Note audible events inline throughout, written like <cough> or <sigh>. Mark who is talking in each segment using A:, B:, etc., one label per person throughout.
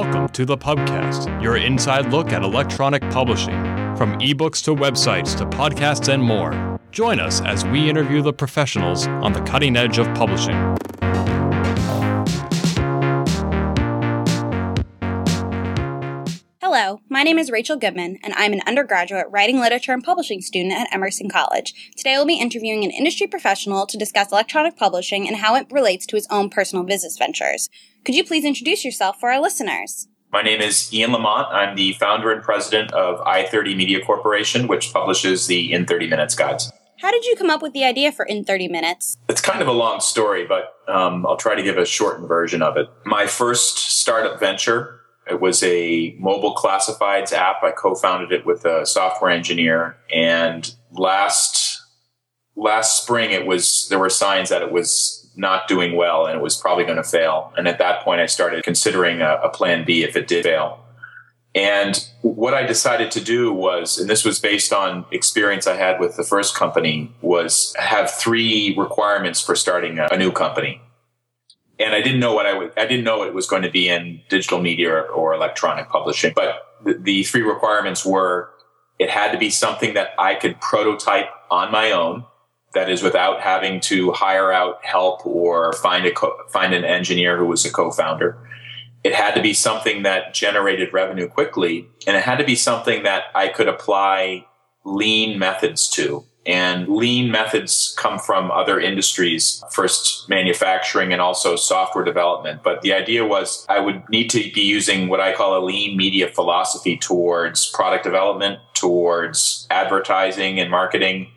A: Welcome to the Pubcast, your inside look at electronic publishing. From ebooks to websites to podcasts and more. Join us as we interview the professionals on the cutting edge of publishing.
B: Hello, my name is Rachel Goodman, and I'm an undergraduate writing literature and publishing student at Emerson College. Today we'll be interviewing an industry professional to discuss electronic publishing and how it relates to his own personal business ventures. Could you please introduce yourself for our listeners?
C: My name is Ian Lamont. I'm the founder and president of i30 Media Corporation, which publishes the In 30 Minutes guides.
B: How did you come up with the idea for In 30 Minutes?
C: It's kind of a long story, but um, I'll try to give a shortened version of it. My first startup venture it was a mobile classifieds app. I co-founded it with a software engineer, and last last spring, it was there were signs that it was not doing well and it was probably going to fail. And at that point, I started considering a, a plan B if it did fail. And what I decided to do was, and this was based on experience I had with the first company, was have three requirements for starting a, a new company and I didn't know what I would. I didn't know it was going to be in digital media or, or electronic publishing. But the, the, three requirements were: it had to be something that I could prototype on my own. That is, without having to hire out help or find a co- find an engineer who was a co-founder. It had to be something that generated revenue quickly, and it had to be something that I could apply lean methods to and lean methods come from other industries, first manufacturing and also software development. But the idea was I would need to be using what I call a lean media philosophy towards product development, towards advertising and marketing,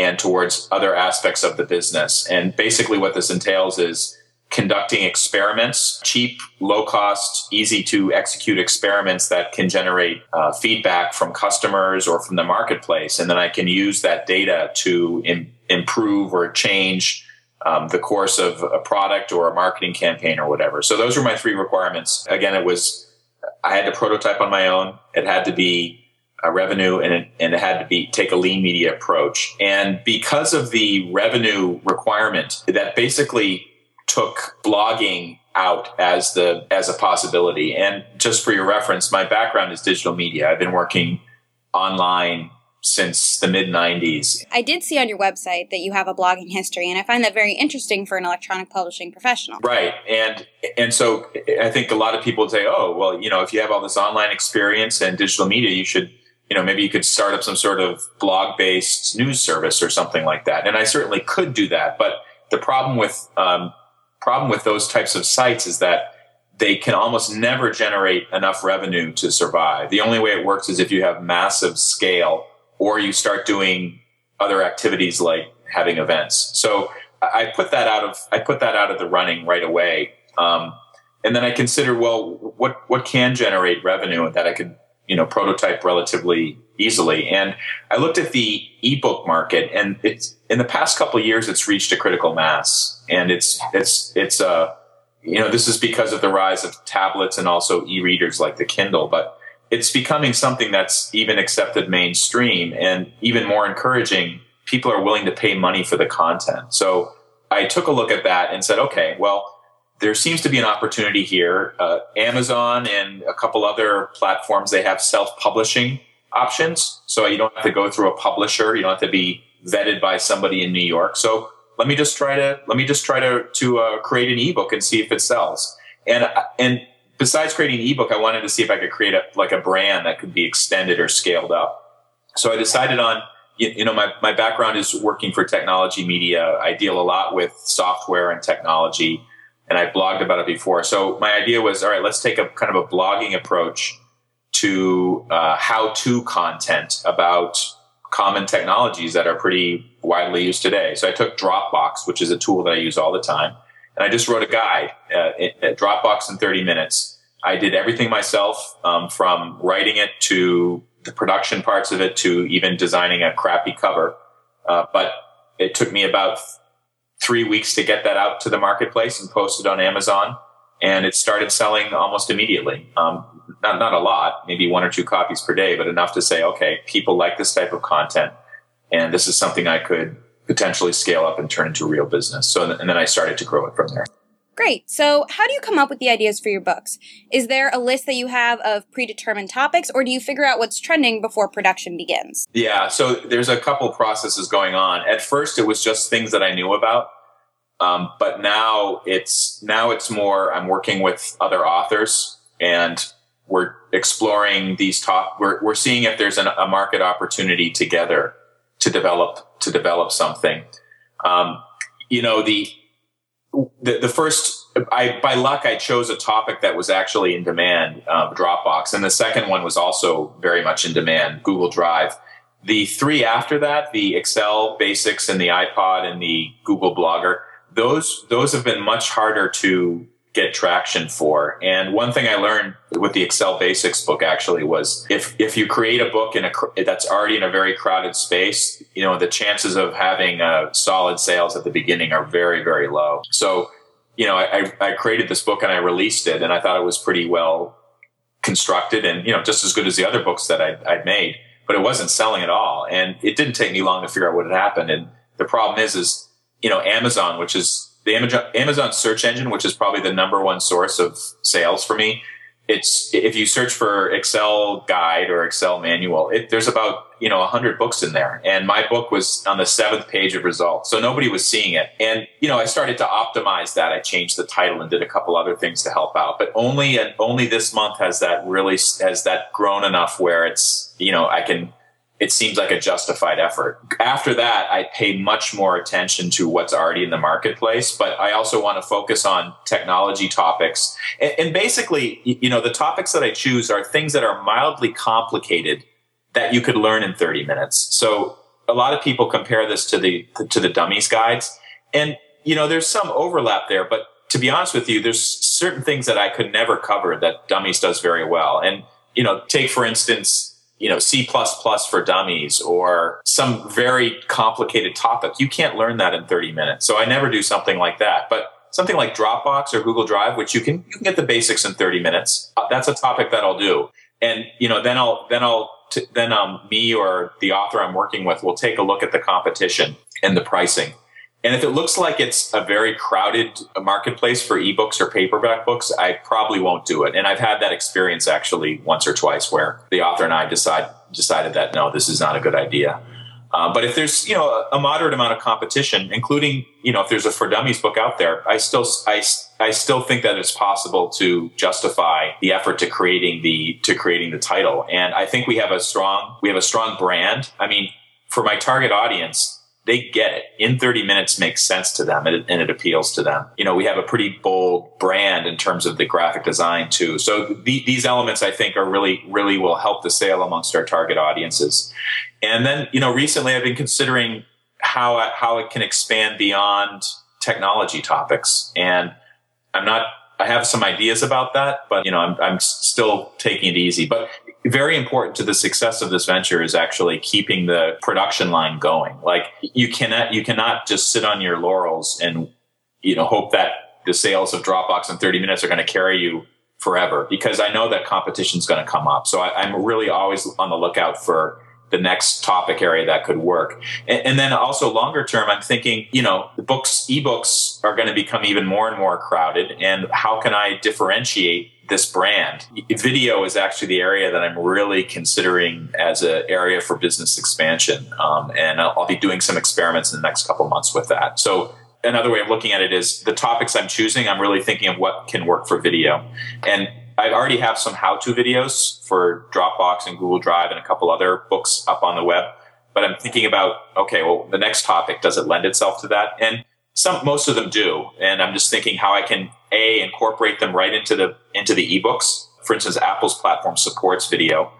C: and towards other aspects of the business. And basically what this entails is conducting experiments, cheap, low cost, easy to execute experiments that can generate uh, feedback from customers or from the marketplace. And then I can use that data to Im- improve or change um, the course of a product or a marketing campaign or whatever. So those were my three requirements. Again, it was, I had to prototype on my own. It had to be a revenue and it, and it had to be take a lean media approach. And because of the revenue requirement that basically took blogging out as the as a possibility. And just for your reference, my background is digital media. I've been working online since the mid 90s.
B: I did see on your website that you have a blogging history and I find that very interesting for an electronic publishing professional.
C: Right. And and so I think a lot of people say, "Oh, well, you know, if you have all this online experience and digital media, you should you know, maybe you could start up some sort of blog based news service or something like that. And I certainly could do that. But the problem with um, problem with those types of sites is that they can almost never generate enough revenue to survive. The only way it works is if you have massive scale or you start doing other activities like having events. So I put that out of I put that out of the running right away. Um, and then I considered, well, what what can generate revenue that I could you know prototype relatively easily. And I looked at the ebook market, and it's in the past couple years, it's reached a critical mass, and it's it's it's a uh, you know this is because of the rise of tablets and also e-readers like the Kindle, but it's becoming something that's even accepted mainstream and even more encouraging. People are willing to pay money for the content. So I took a look at that and said, okay, well, there seems to be an opportunity here. Uh, Amazon and a couple other platforms, they have self-publishing options. So you don't have to go through a publisher. You don't have to be vetted by somebody in New York. So let me just try to let me just try to to uh, create an ebook and see if it sells. And and besides creating an ebook, I wanted to see if I could create a like a brand that could be extended or scaled up. So I decided on you know my my background is working for technology media. I deal a lot with software and technology, and I blogged about it before. So my idea was, all right, let's take a kind of a blogging approach to uh, how-to content about common technologies that are pretty widely used today. So I took Dropbox, which is a tool that I use all the time, and I just wrote a guide uh, at Dropbox in 30 minutes. I did everything myself, um, from writing it to the production parts of it to even designing a crappy cover. Uh, but it took me about three weeks to get that out to the marketplace and post it on Amazon and it started selling almost immediately. Um, not not a lot, maybe one or two copies per day, but enough to say, okay, people like this type of content, and this is something I could potentially scale up and turn into real business. So, and then I started to grow it from there.
B: Great. So, how do you come up with the ideas for your books? Is there a list that you have of predetermined topics, or do you figure out what's trending before production begins?
C: Yeah, so there's a couple processes going on. At first, it was just things that I knew about, um, but now it's now it's more. I'm working with other authors, and we're exploring these top. We're we're seeing if there's an, a market opportunity together to develop to develop something. Um, you know the the, the first I, by luck, I chose a topic that was actually in demand, um, Dropbox, and the second one was also very much in demand, Google Drive. The three after that, the Excel basics and the iPod and the Google Blogger, those those have been much harder to get traction for. And one thing I learned with the Excel Basics book actually was if if you create a book in a that's already in a very crowded space, you know the chances of having uh, solid sales at the beginning are very very low. So you know I, I created this book and I released it, and I thought it was pretty well constructed and you know just as good as the other books that I'd, I'd made, but it wasn't selling at all. And it didn't take me long to figure out what had happened. And the problem is is you know Amazon, which is the Amazon, search engine, which is probably the number one source of sales for me. It's if you search for Excel guide or Excel manual, it, there's about you know hundred books in there, and my book was on the seventh page of results, so nobody was seeing it. And you know, I started to optimize that. I changed the title and did a couple other things to help out, but only and only this month has that really has that grown enough where it's you know I can it seems like a justified effort. After that, I pay much more attention to what's already in the marketplace, but I also want to focus on technology topics. And, and, basically, you know, the topics that I choose are things that are mildly complicated that you could learn in 30 minutes. So a lot of people compare this to the, to the dummies guides. And, you know, there's some overlap there, but to be honest with you, there's certain things that I could never cover that dummies does very well. And, you know, take for instance, you know, C++ for dummies or some very complicated topic. You can't learn that in 30 minutes. So I never do something like that. But something like Dropbox or Google Drive, which you can, you can get the basics in 30 minutes. Uh, that's a topic that I'll do. And, you know, then I'll, then I'll, t- then, um, me or the author I'm working with will take a look at the competition and the pricing and if it looks like it's a very crowded marketplace for ebooks or paperback books, I probably won't do it. And I've had that experience actually once or twice where the author and I decide decided that no, this is not a good idea. Uh, but if there's you know a moderate amount of competition, including you know if there's a for dummies book out there, I still I, I still think that it's possible to justify the effort to creating the to creating the title. And I think we have a strong we have a strong brand. I mean, for my target audience, they get it in 30 minutes makes sense to them and it, and it, appeals to them. You know, we have a pretty bold brand in terms of the graphic design too. So the, these elements I think are really, really will help the sale amongst our target audiences. And then, you know, recently I've been considering how, how it can expand beyond technology topics. And I'm not I have some ideas about that, but you know, I'm, I'm still taking it easy. But very important to the success of this venture is actually keeping the production line going. Like you cannot, you cannot just sit on your laurels and, you know, hope that the sales of Dropbox in 30 minutes are going to carry you forever because I know that competition is going to come up. So I, I'm really always on the lookout for the next topic area that could work. And, and, then also longer term, I'm thinking, you know, the books, ebooks are going to become even more and more crowded. And how can I differentiate this brand? Video is actually the area that I'm really considering as an area for business expansion. Um, and I'll, I'll be doing some experiments in the next couple months with that. So another way of looking at it is the topics I'm choosing, I'm really thinking of what can work for video. And I already have some how-to videos for Dropbox and Google Drive and a couple other books up on the web. But I'm thinking about, okay, well, the next topic, does it lend itself to that? And some, most of them do. And I'm just thinking how I can A, incorporate them right into the, into the ebooks. For instance, Apple's platform supports video.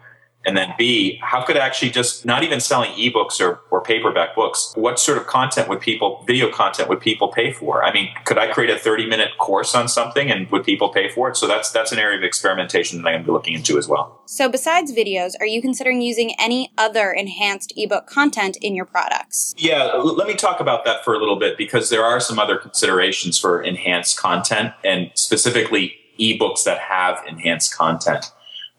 C: And then B, how could actually just not even selling ebooks or, or paperback books, what sort of content would people, video content would people pay for? I mean, could I create a 30 minute course on something and would people pay for it? So that's, that's an area of experimentation that I'm going to be looking into as well.
B: So besides videos, are you considering using any other enhanced ebook content in your products?
C: Yeah, let me talk about that for a little bit because there are some other considerations for enhanced content and specifically ebooks that have enhanced content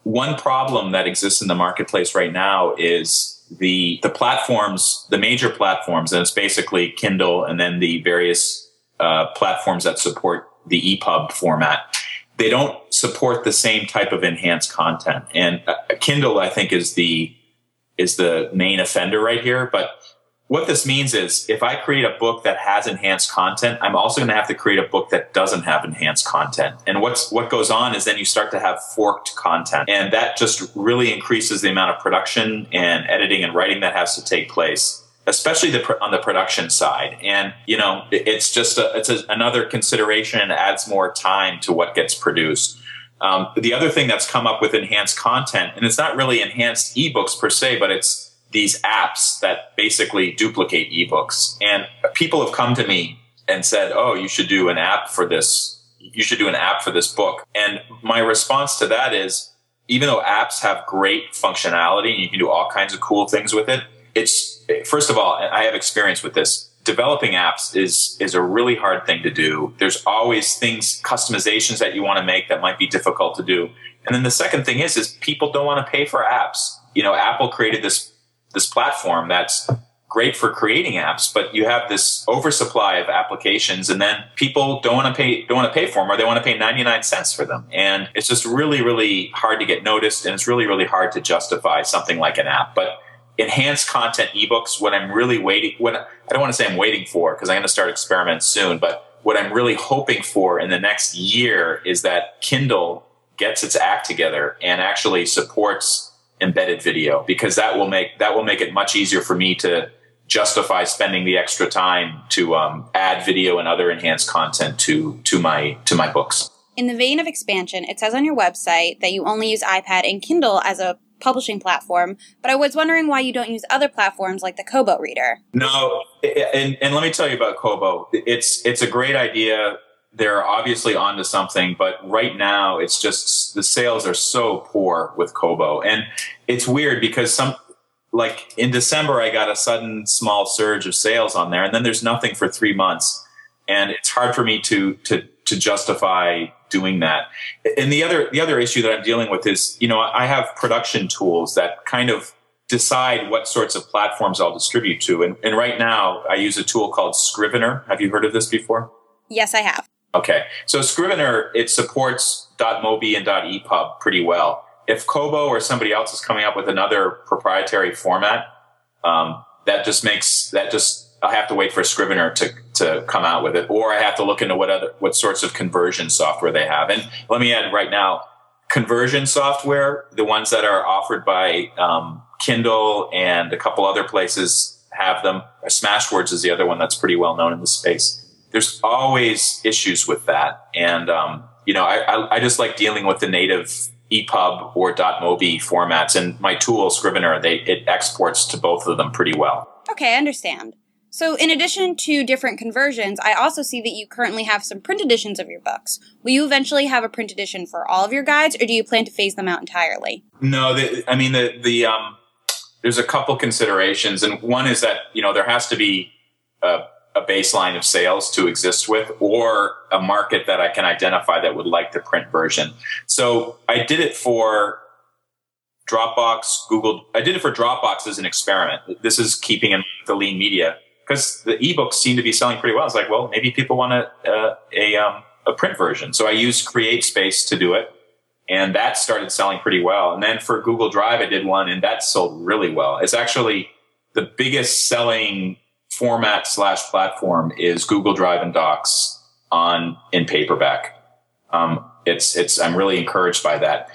C: one problem that exists in the marketplace right now is the the platforms, the major platforms, and it's basically Kindle and then the various uh, platforms that support the EPUB format. They don't support the same type of enhanced content. And uh, Kindle, I think, is the is the main offender right here. But what this means is if I create a book that has enhanced content, I'm also going to have to create a book that doesn't have enhanced content. And what's what goes on is then you start to have forked content, and that just really increases the amount of production and editing and writing that has to take place especially the, on the production side. And, you know, it's just a, it's a, another consideration and adds more time to what gets produced. Um, the other thing that's come up with enhanced content, and it's not really enhanced ebooks per se, but it's these apps that basically duplicate ebooks. And people have come to me and said, "Oh, you should do an app for this. You should do an app for this book." And my response to that is, even though apps have great functionality and you can do all kinds of cool things with it, it's first of all, I have experience with this. Developing apps is is a really hard thing to do. There's always things, customizations that you want to make that might be difficult to do. And then the second thing is, is people don't want to pay for apps. You know, Apple created this this platform that's great for creating apps, but you have this oversupply of applications and then people don't want to pay, don't want to pay for them or they want to pay 99 cents for them. And it's just really, really hard to get noticed and it's really, really hard to justify something like an app. But enhanced content ebooks, what I'm really waiting, what I don't want to say I'm waiting for because I'm going to start experiments soon, but what I'm really hoping for in the next year is that Kindle gets its act together and actually supports embedded video because that will make that will make it much easier for me to justify spending the extra time to um, add video and other enhanced content to to my to my books.
B: In the vein of expansion, it says on your website that you only use iPad and Kindle as a publishing platform, but I was wondering why you don't use other platforms like the Kobo reader.
C: No, and, and let me tell you about Kobo. It's it's a great idea they're obviously onto something, but right now it's just the sales are so poor with Kobo. And it's weird because some, like in December, I got a sudden small surge of sales on there, and then there's nothing for three months. And it's hard for me to, to, to justify doing that. And the other, the other issue that I'm dealing with is, you know, I have production tools that kind of decide what sorts of platforms I'll distribute to. And, and right now I use a tool called Scrivener. Have you heard of this before?
B: Yes, I have.
C: Okay. So Scrivener, it supports .mobi and .epub pretty well. If Kobo or somebody else is coming up with another proprietary format, um, that just makes, that just, I have to wait for Scrivener to, to come out with it, or I have to look into what other, what sorts of conversion software they have. And let me add right now, conversion software, the ones that are offered by, um, Kindle and a couple other places have them. Smashwords is the other one that's pretty well known in the space there's always issues with that. And, um, you know, I, I, I, just like dealing with the native EPUB or .mobi formats and my tool Scrivener, they, it exports to both of them pretty well.
B: Okay, I understand. So, in addition to different conversions, I also see that you currently have some print editions of your books. Will you eventually have a print edition for all of your guides, or do you plan to phase them out entirely?
C: No, the, I mean the the um, there's a couple considerations, and one is that you know there has to be a a baseline of sales to exist with or a market that I can identify that would like the print version. So I did it for Dropbox, Google. I did it for Dropbox as an experiment. This is keeping in the lean media because the ebooks seem to be selling pretty well. It's like, well, maybe people want a, a, um, a print version. So I used CreateSpace to do it. And that started selling pretty well. And then for Google Drive, I did one and that sold really well. It's actually the biggest selling format slash platform is Google Drive and Docs on in paperback. Um, it's it's I'm really encouraged by that.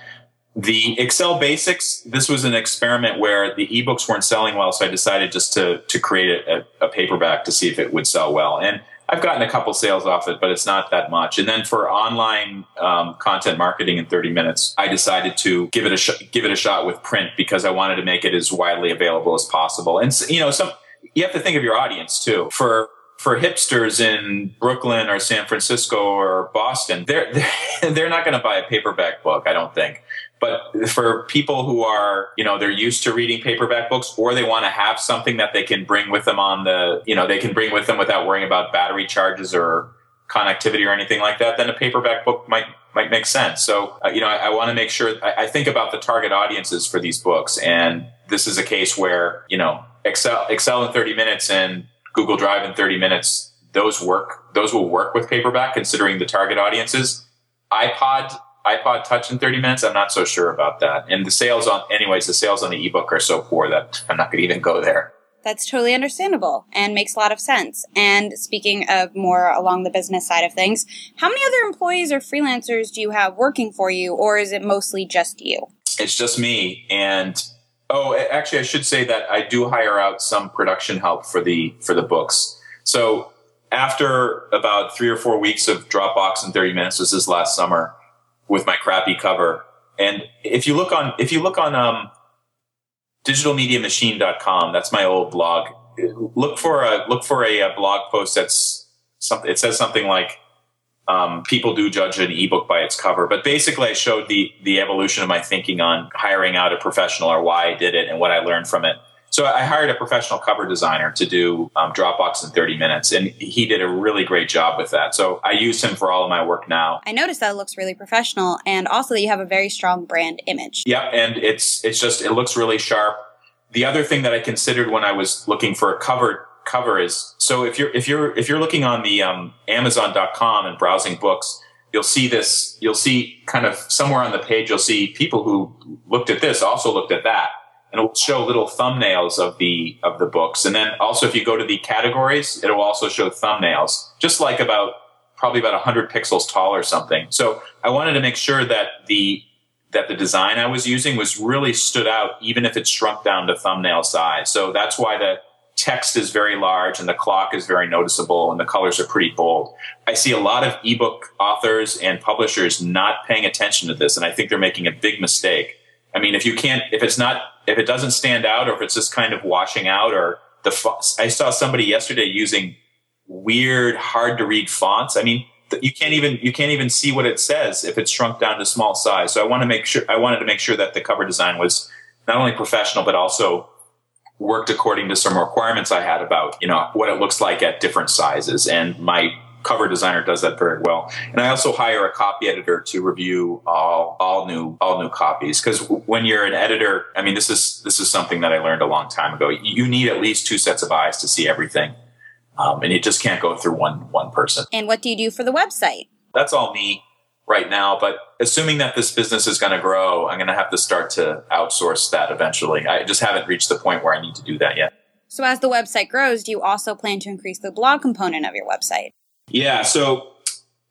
C: The Excel Basics. This was an experiment where the ebooks weren't selling well, so I decided just to to create a, a paperback to see if it would sell well. And I've gotten a couple sales off it, but it's not that much. And then for online um, content marketing in 30 minutes, I decided to give it a sh- give it a shot with print because I wanted to make it as widely available as possible. And you know, some you have to think of your audience too. For for hipsters in Brooklyn or San Francisco or Boston, they're they're, <laughs> they're not going to buy a paperback book, I don't think. But for people who are, you know, they're used to reading paperback books or they want to have something that they can bring with them on the, you know, they can bring with them without worrying about battery charges or connectivity or anything like that, then a paperback book might might make sense. So, uh, you know, I, I want to make sure I, I think about the target audiences for these books, and this is a case where you know Excel Excel in 30 minutes and Google Drive in 30 minutes, those work those will work with paperback considering the target audiences. iPod, iPod Touch in 30 minutes, I'm not so sure about that. And the sales on, anyways, the sales on the ebook are so poor that I'm not going to even go there.
B: That's totally understandable and makes a lot of sense. And speaking of more along the business side of things, how many other employees or freelancers do you have working for you, or is it mostly just you?
C: It's just me. And oh, actually, I should say that I do hire out some production help for the for the books. So after about three or four weeks of Dropbox in 30 minutes, this is last summer with my crappy cover. And if you look on, if you look on, um, digitalmediamachine.com, that's my old blog. Look for a, look for a, a blog post that's something, it says something like, um, people do judge an ebook by its cover, but basically I showed the, the evolution of my thinking on hiring out a professional or why I did it and what I learned from it. So I hired a professional cover designer to do um, Dropbox in 30 minutes, and he did a really great job with that. So I use him for all of my work now.
B: I noticed that it looks really professional, and also that you have a very strong brand image.
C: Yeah, and it's it's just it looks really sharp. The other thing that I considered when I was looking for a cover cover is so if you're if you're if you're looking on the um, Amazon.com and browsing books, you'll see this. You'll see kind of somewhere on the page. You'll see people who looked at this also looked at that and it will show little thumbnails of the of the books. And then also, if you go to the categories, it will also show thumbnails, just like about probably about 100 pixels tall or something. So I wanted to make sure that the that the design I was using was really stood out, even if it shrunk down to thumbnail size. So that's why the text is very large and the clock is very noticeable and the colors are pretty bold. I see a lot of ebook authors and publishers not paying attention to this, and I think they're making a big mistake. I mean, if you can't, if it's not if it doesn't stand out or if it's just kind of washing out or the I saw somebody yesterday using weird, hard to read fonts. I mean, you can't even you can't even see what it says if it's shrunk down to small size. So I want to make sure I wanted to make sure that the cover design was not only professional but also worked according to some requirements I had about you know what it looks like at different sizes. And my cover designer does that very well. And I also hire a copy editor to review all all new all new copies because when you're an editor, I mean this is this is something that I learned a long time ago. You need at least two sets of eyes to see everything, um, and you just can't go through one one person.
B: And what do you do for the website?
C: That's all me right now. But assuming that this business is going to grow, I'm going to have to start to outsource that eventually. I just haven't reached the point where I need to do that yet.
B: So, as the website grows, do you also plan to increase the blog component of your website?
C: Yeah. So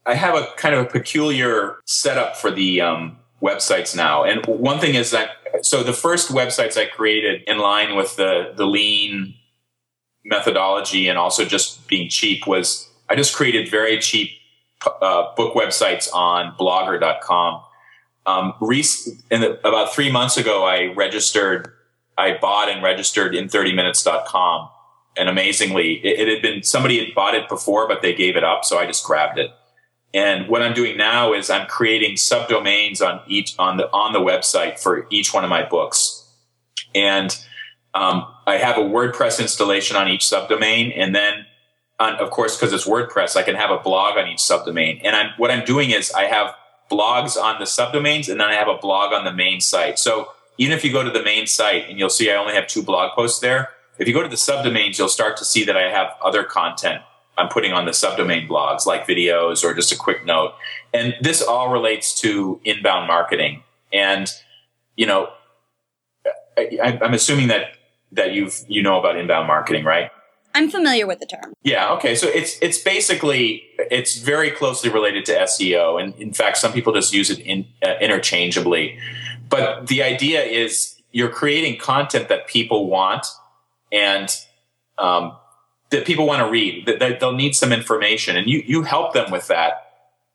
C: I have a kind of a peculiar setup for the um, websites now. And one thing is that, so the first websites I created in line with the, the lean methodology and also just being cheap was I just created very cheap uh, book websites on blogger.com. Um, the, about three months ago, I registered, I bought and registered in 30minutes.com and amazingly, it, it, had been somebody had bought it before, but they gave it up, so I just grabbed it. And what I'm doing now is I'm creating subdomains on each on the on the website for each one of my books, and um, I have a WordPress installation on each subdomain, and then on, of course because it's WordPress, I can have a blog on each subdomain. And I'm what I'm doing is I have blogs on the subdomains, and then I have a blog on the main site. So even if you go to the main site and you'll see I only have two blog posts there, if you go to the subdomains, you'll start to see that I have other content I'm putting on the subdomain blogs, like videos or just a quick note. And this all relates to inbound marketing. And, you know, I, am assuming that, that you've, you know about inbound marketing, right?
B: I'm familiar with the term.
C: Yeah. Okay. So it's, it's basically, it's very closely related to SEO. And in fact, some people just use it in, uh, interchangeably. But the idea is you're creating content that people want and um, that people want to read. That, they'll need some information, and you you help them with that.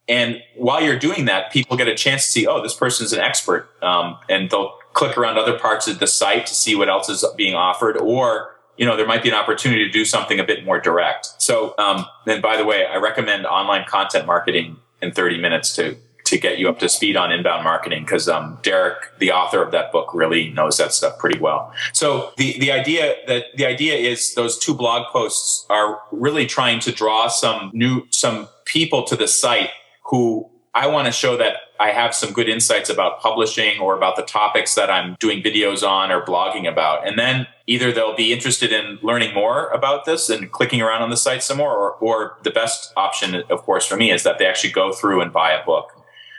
C: And while you're doing that, people get a chance to see, oh, this person's an expert, um, and they'll click around other parts of the site to see what else is being offered, or you know, there might be an opportunity to do something a bit more direct. So, um, and by the way, I recommend online content marketing in 30 minutes to to get you up to speed on inbound marketing because um, Derek, the author of that book, really knows that stuff pretty well. So the the idea that the idea is those two blog posts are really trying to draw some new some people to the site who I want to show that I have some good insights about publishing or about the topics that I'm doing videos on or blogging about. And then either they'll be interested in learning more about this and clicking around on the site some more, or, or the best option, of course, for me is that they actually go through and buy a book.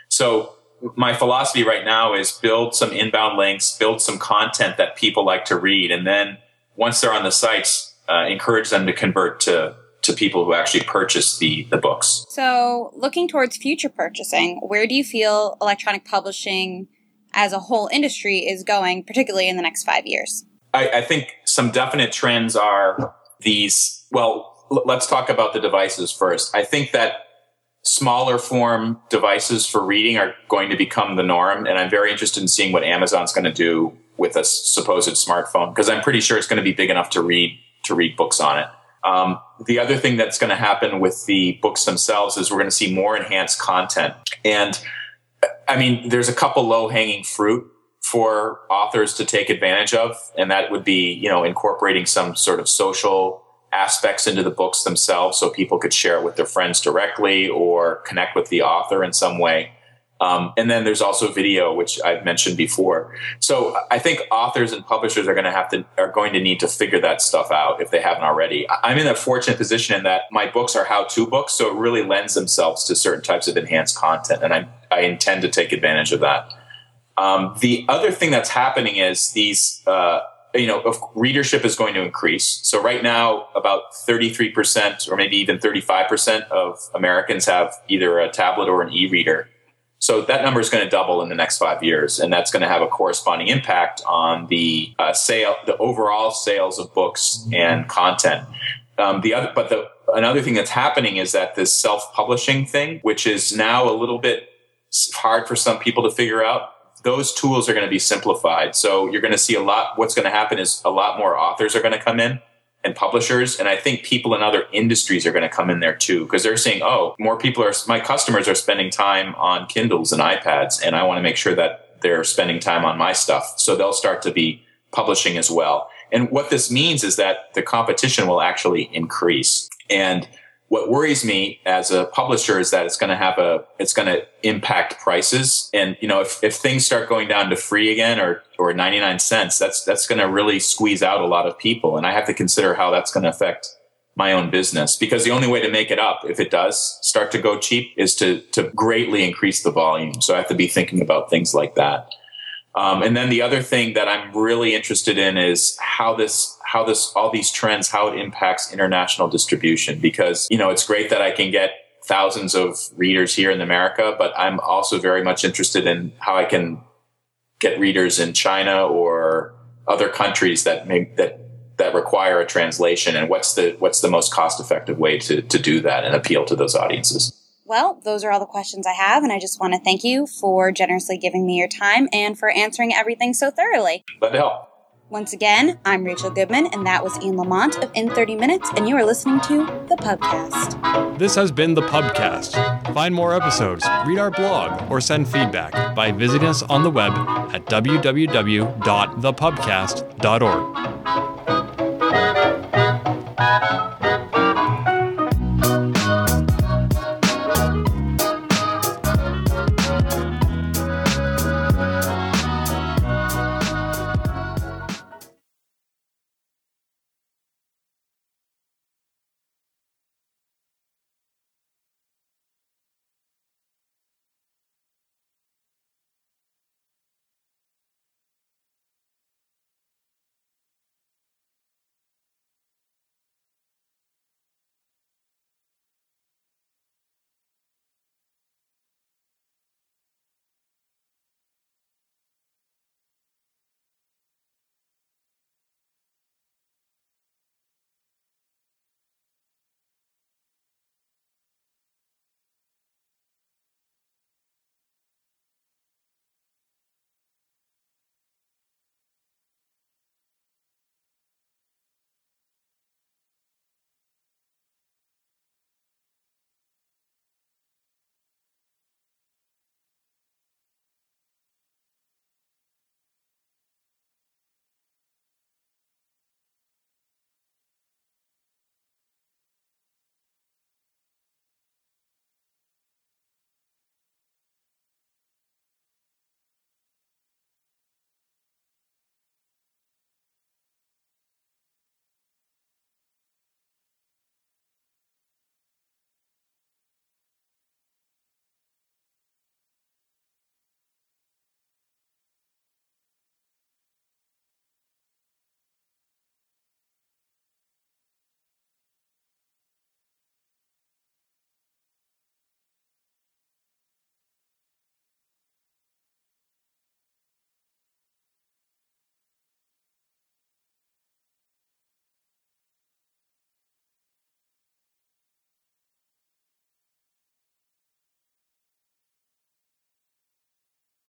C: So my philosophy right now is build some inbound links, build some content that people like to read, and then once they're on the sites, uh, encourage them to convert to to people who actually purchase the the books.
B: So, looking towards future purchasing, where do you feel electronic publishing as a whole industry is going, particularly in the next five years?
C: I, I think some definite trends are these. Well, l- let's talk about the devices first. I think that smaller form devices for reading are going to become the norm. And I'm very interested in seeing what Amazon's going to do with a supposed smartphone because I'm pretty sure it's going to be big enough to read to read books on it. Um, the other thing that's going to happen with the books themselves is we're going to see more enhanced content. And I mean, there's a couple low hanging fruit for authors to take advantage of, and that would be, you know, incorporating some sort of social aspects into the books themselves so people could share it with their friends directly or connect with the author in some way. Um, and then there's also video, which I've mentioned before. So I think authors and publishers are going to have to are going to need to figure that stuff out if they haven't already. I'm in a fortunate position in that my books are how-to books, so it really lends themselves to certain types of enhanced content, and I I intend to take advantage of that. Um, the other thing that's happening is these. Uh, you know, readership is going to increase. So right now, about 33% or maybe even 35% of Americans have either a tablet or an e-reader. So that number is going to double in the next five years, and that's going to have a corresponding impact on the uh, sale, the overall sales of books and content. Um, the other, but the another thing that's happening is that this self-publishing thing, which is now a little bit hard for some people to figure out, those tools are going to be simplified. So you're going to see a lot. What's going to happen is a lot more authors are going to come in and publishers. And I think people in other industries are going to come in there too, because they're saying, oh, more people are, my customers are spending time on Kindles and iPads, and I want to make sure that they're spending time on my stuff. So they'll start to be publishing as well. And what this means is that the competition will actually increase. And what worries me as a publisher is that it's going to have a it's going to impact prices. And you know if, if things start going down to free again or or 99 cents that's that's going to really squeeze out a lot of people. And i have to consider how that's going to affect my own business. Because the only way to make it up if it does start to go cheap is to to greatly increase the volume. So i have to be thinking about things like that um, and then the other thing that I'm really interested in is how this, how this, all these trends, how it impacts international distribution. Because, you know, it's great that I can get thousands of readers here in America, but I'm also very much interested in how I can get readers in China or other countries that make, that, that require a translation and what's the, what's the most cost effective way to, to do that and appeal to those audiences.
B: Well, those are all the questions I have, and I just want to thank you for generously giving me your time and for answering everything so thoroughly.
C: Glad to help.
B: Once again, I'm Rachel Goodman, and that was Ian Lamont of In 30 Minutes, and you are listening to The Pubcast.
A: This has been The Pubcast. Find more episodes, read our blog, or send feedback by visiting us on the web at www.thepubcast.org.